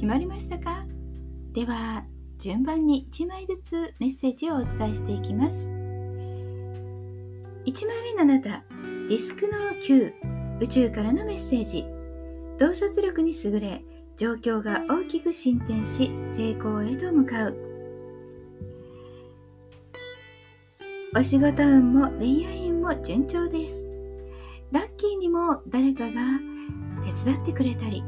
決まりましたか？では順番に1枚ずつメッセージをお伝えしていきます。1枚目のあなたディスクの9宇宙からのメッセージ。洞察力に優れ状況が大きく進展し成功へと向かう。お仕事運も恋愛運も順調です。ラッキーにも誰かが手伝ってくれたり。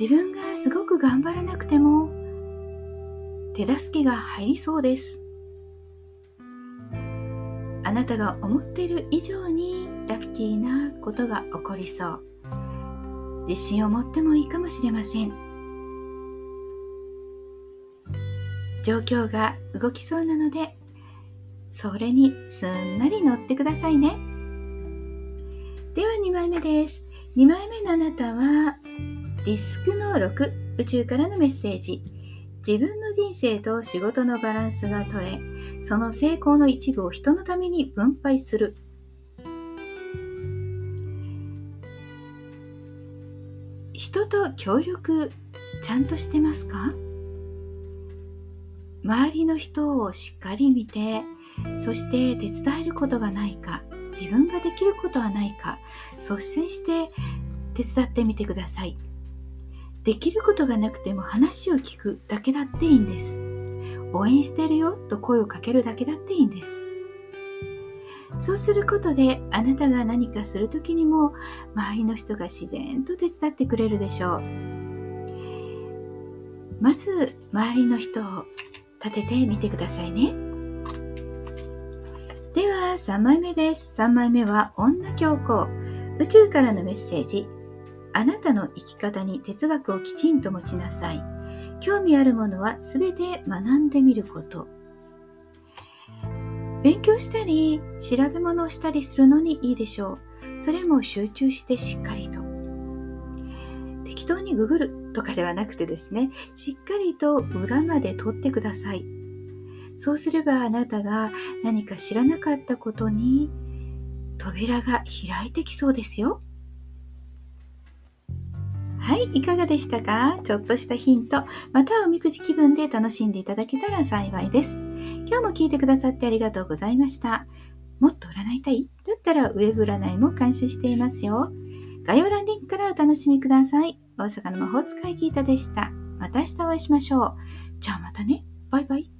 自分がすごく頑張らなくても手助けが入りそうです。あなたが思っている以上にラッキーなことが起こりそう。自信を持ってもいいかもしれません。状況が動きそうなのでそれにすんなり乗ってくださいね。では2枚目です。2枚目のあなたはリスクの6宇宙からのメッセージ。自分の人生と仕事のバランスが取れその成功の一部を人のために分配する。人と協力ちゃんとしてますか？周りの人をしっかり見てそして手伝えることがないか自分ができることはないか率先して手伝ってみてください。できることがなくても話を聞くだけだっていいんです。応援してるよと声をかけるだけだっていいんです。そうすることであなたが何かする時にも周りの人が自然と手伝ってくれるでしょう。まず周りの人を立ててみてくださいね。では3枚目です。3枚目は女教皇宇宙からのメッセージあなたの生き方に哲学をきちんと持ちなさい。興味あるものは全て学んでみること。勉強したり、調べ物をしたりするのにいいでしょう。それも集中してしっかりと。適当にググるとかではなくてですね、しっかりと裏まで取ってください。そうすればあなたが何か知らなかったことに扉が開いてきそうですよ。はい、いかがでしたか？ちょっとしたヒント、またはおみくじ気分で楽しんでいただけたら幸いです。今日も聞いてくださってありがとうございました。もっと占いたい？だったらウェブ占いも監修していますよ。概要欄リンクからお楽しみください。大阪の魔法使いギータでした。また明日お会いしましょう。じゃあまたね。バイバイ。